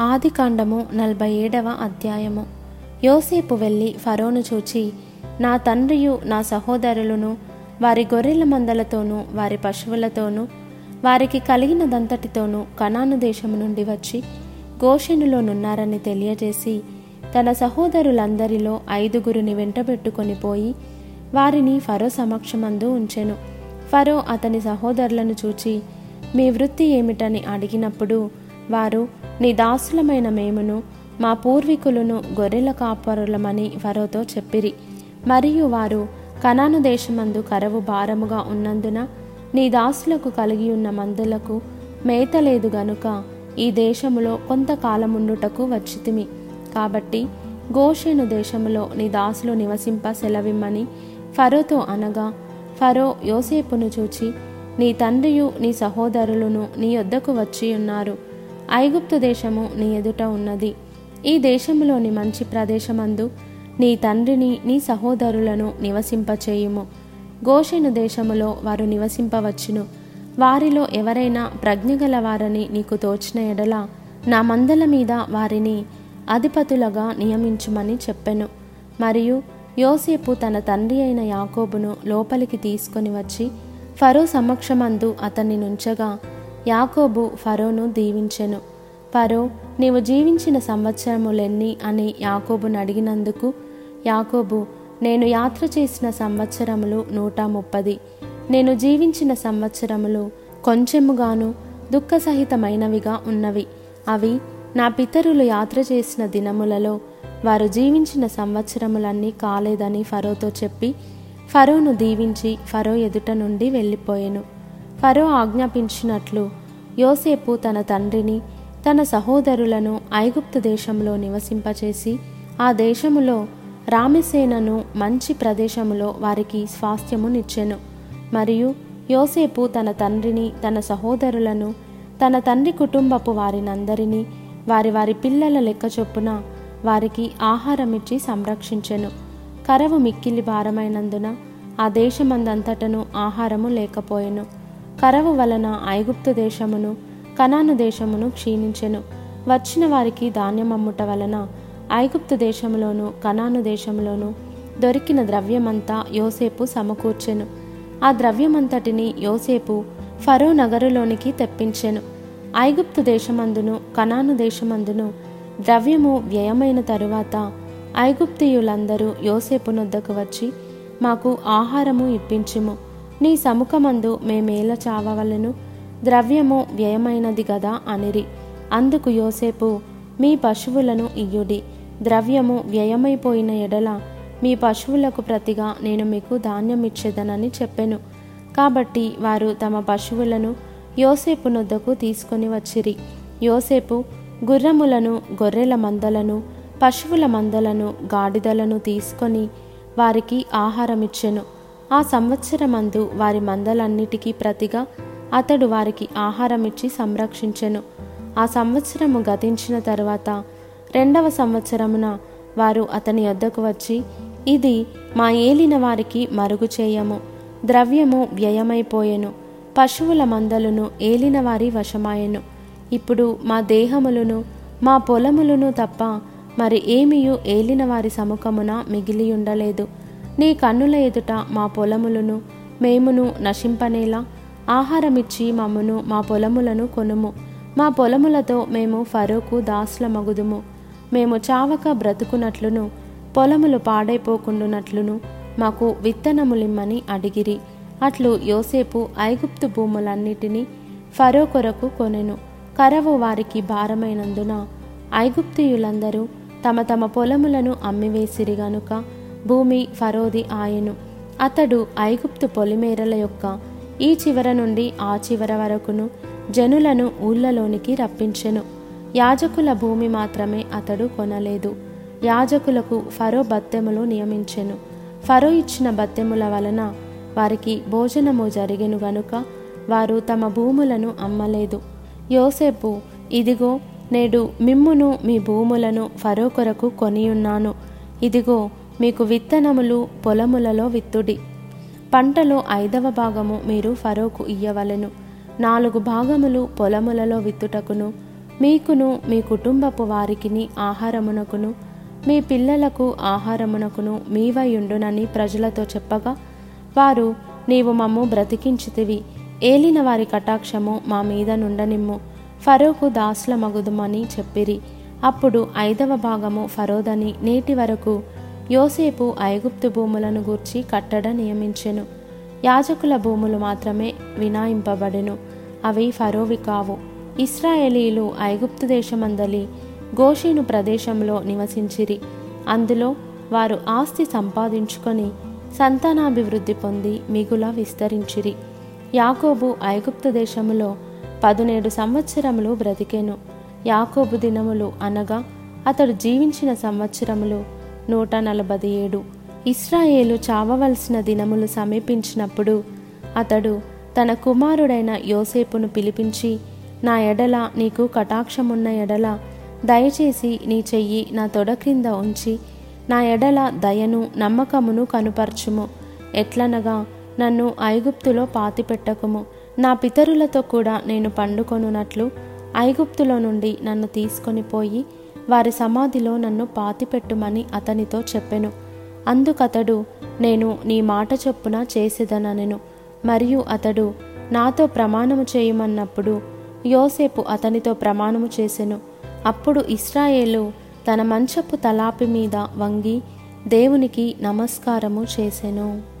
ఆదికాండము నలభై ఏడవ అధ్యాయము. యోసేపు వెళ్ళి ఫరోను చూచి నా తండ్రియు నా సహోదరులను వారి గొర్రెల మందలతోనూ వారి పశువులతోనూ వారికి కలిగినదంతటితోనూ కనాను దేశము నుండి వచ్చి గోషెనులోనున్నారని తెలియజేసి తన సహోదరులందరిలో ఐదుగురిని వెంటబెట్టుకొని పోయి వారిని ఫరో సమక్షమందు ఉంచెను. ఫరో అతని సహోదరులను చూచి మీ వృత్తి ఏమిటని అడిగినప్పుడు వారు నీ దాసులమైన మేమును మా పూర్వీకులను గొర్రెల కాపరులమని ఫరోతో చెప్పిరి. మరియు వారు కనాను దేశమందు కరవు భారముగా ఉన్నందున నీ దాసులకు కలిగి ఉన్న మందులకు మేత లేదు గనుక ఈ దేశములో కొంతకాలముండుటకు వచ్చితిమి. కాబట్టి గోషేను దేశములో నీ దాసులు నివసింప సెలవిమ్మని ఫరోతో అనగా ఫరో యోసేపును చూచి నీ తండ్రియు నీ సహోదరులను నీ యొద్దకు వచ్చి ఉన్నారు. ఐగుప్తు దేశము నీ ఎదుట ఉన్నది. ఈ దేశములోని మంచి ప్రదేశమందు నీ తండ్రిని నీ సహోదరులను నివసింపచేయుము. గోషెను దేశములో వారు నివసింపవచ్చును. వారిలో ఎవరైనా ప్రజ్ఞగల వారని నీకు తోచిన ఎడల నా మందల మీద వారిని అధిపతులుగా నియమించుమని చెప్పెను. మరియు యోసేపు తన తండ్రి అయిన యాకోబును లోపలికి తీసుకొని వచ్చి ఫరో సమక్షమందు అతన్ని నుంచగా యాకోబు ఫరోను దీవించెను. ఫరో నీవు జీవించిన సంవత్సరములెన్ని అని యాకోబును అడిగినందుకు యాకోబు నేను యాత్ర చేసిన సంవత్సరములు నూట ముప్పది. నేను జీవించిన సంవత్సరములు కొంచెముగాను దుఃఖసహితమైనవిగా ఉన్నవి. అవి నా పితరులు యాత్ర చేసిన దినములలో వారు జీవించిన సంవత్సరములన్నీ కాలేదని ఫరోతో చెప్పి ఫరోను దీవించి ఫరో ఎదుట నుండి వెళ్ళిపోయెను. ఫరో ఆజ్ఞాపించినట్లు యోసేపు తన తండ్రిని తన సహోదరులను ఐగుప్తు దేశంలో నివసింపచేసి ఆ దేశములో రామసేనను మంచి ప్రదేశములో వారికి స్వాస్థ్యమునిచ్చెను. మరియు యోసేపు తన తండ్రిని తన సహోదరులను తన తండ్రి కుటుంబపు వారినందరినీ వారి వారి పిల్లల లెక్క చొప్పున వారికి ఆహారమిచ్చి సంరక్షించెను. కరవు మిక్కిలి భారమైనందున ఆ దేశమందంతటను ఆహారము లేకపోయెను. కరవు వలన ఐగుప్తు దేశమును కనాను దేశమును క్షీణించెను. వచ్చిన వారికి ధాన్యం అమ్ముట వలన ఐగుప్తు దేశములోను కనాను దేశంలోను దొరికిన ద్రవ్యమంతా యోసేపు సమకూర్చెను. ఆ ద్రవ్యమంతటిని యోసేపు ఫరో నగరులోనికి తెప్పించెను. ఐగుప్తు దేశమందును కనాను దేశమందును ద్రవ్యము వ్యయమైన తరువాత ఐగుప్తియులందరూ యోసేపునొద్దకు వచ్చి మాకు ఆహారము ఇప్పించుము. నీ సముఖమందు మేమేల చావవలను? ద్రవ్యము వ్యయమైనది గదా అనిరి. అందుకు యోసేపు మీ పశువులను ఇయ్యుడి. ద్రవ్యము వ్యయమైపోయిన ఎడల మీ పశువులకు ప్రతిగా నేను మీకు ధాన్యం ఇచ్చేదనని చెప్పెను. కాబట్టి వారు తమ పశువులను యోసేపు నొద్దకు తీసుకొని వచ్చిరి. యోసేపు గుర్రములను గొర్రెల మందలను పశువుల మందలను గాడిదలను తీసుకొని వారికి ఆహారమిచ్చెను. ఆ సంవత్సరమందు వారి మందలన్నిటికీ ప్రతిగా అతడు వారికి ఆహారమిచ్చి సంరక్షించెను. ఆ సంవత్సరము గతించిన తరువాత రెండవ సంవత్సరమున వారు అతని వద్దకు వచ్చి ఇది మా ఏలిన వారికి మరుగు చేయము. ద్రవ్యము వ్యయమైపోయెను. పశువుల మందలను ఏలిన వారి వశమాయెను. ఇప్పుడు మా దేహములను మా పొలములను తప్ప మరి ఏమియు ఏలిన వారి సముఖమున మిగిలి ఉండలేదు నీ కన్నుల ఎదుట మా పొలములను మేమును నశింపనేలా ఆహారమిచ్చి మమ్మును మా పొలములను కొనుము. మా పొలములతో మేము ఫరోకు దాసుల మగుదుము మేము చావక బ్రతుకునట్లును పొలములు పాడైపోకుండునట్లును మాకు విత్తనములిమ్మని అడిగిరి. అట్లు యోసేపు ఐగుప్తు భూములన్నిటినీ ఫరో కొరకు కొనెను. కరవు వారికి భారమైనందున ఐగుప్తియులందరూ తమ తమ పొలములను అమ్మివేసిరి గనుక భూమి ఫరోది ఆయను. అతడు ఐగుప్తు పొలిమేరల యొక్క ఈ చివర నుండి ఆ చివర వరకును జనులను ఊళ్ళలోనికి రప్పించెను. యాజకుల భూమి మాత్రమే అతడు కొనలేదు. యాజకులకు ఫరో బత్తెములు నియమించెను. ఫరో ఇచ్చిన బత్తెముల వలన వారికి భోజనము జరిగెను గనుక వారు తమ భూములను అమ్మలేదు. యోసేపు ఇదిగో నేడు మిమ్మును మీ భూములను ఫరో కొరకు కొనియున్నాను. ఇదిగో మీకు విత్తనములు పొలములలో విత్తుడి. పంటలో ఐదవ భాగము మీరు ఫరోకు ఇయ్యవలెను. నాలుగు భాగములు పొలములలో విత్తుటకును మీకును మీ కుటుంబపు వారికిని ఆహారమునకును మీ పిల్లలకు ఆహారమునకును మీవయుండునని ప్రజలతో చెప్పగా వారు నీవు మమ్ము బ్రతికించితివి ఏలిన వారి కటాక్షము మా మీద నుండనిమ్ము ఫరోకు దాసుల మగుదుమని చెప్పిరి. అప్పుడు ఐదవ భాగము ఫరోదని నేటి వరకు యోసేపు ఐగుప్తు భూములను గూర్చి కట్టడ నియమించెను. యాజకుల భూములు మాత్రమే వినాయింపబడెను. అవి ఫరోవి కావు. ఇస్రాయేలీలు ఐగుప్తు దేశమందలి గోషీను ప్రదేశంలో నివసించిరి. అందులో వారు ఆస్తి సంపాదించుకొని సంతానాభివృద్ధి పొంది మిగుల విస్తరించిరి. యాకోబు ఐగుప్తు దేశములో పదునేడు సంవత్సరములు బ్రతికెను. యాకోబు దినములు అనగా అతడు జీవించిన సంవత్సరములు నూట నలభై ఏడు. ఇస్రాయేలు చావవలసిన దినములు సమీపించినప్పుడు అతడు తన కుమారుడైన యోసేపును పిలిపించి నా ఎడల నీకు కటాక్షమున్న ఎడల దయచేసి నీ చెయ్యి నా తొడ క్రింద ఉంచి నా ఎడల దయను నమ్మకమును కనుపరచుము. ఎట్లనగా నన్ను ఐగుప్తులో పాతిపెట్టకుము. నా పితరులతో కూడా నేను పండుకొనున్నట్లు ఐగుప్తులో నుండి నన్ను తీసుకొని పోయి వారి సమాధిలో నన్ను పాతిపెట్టుమని అతనితో చెప్పెను. అందుకతడు నేను నీ మాట చొప్పున చేసేదననెను. మరియు అతడు నాతో ప్రమాణము చేయమన్నప్పుడు యోసేపు అతనితో ప్రమాణము చేసెను. అప్పుడు ఇస్రాయేలు తన మంచపు తలాపి మీద వంగి దేవునికి నమస్కారము చేసెను.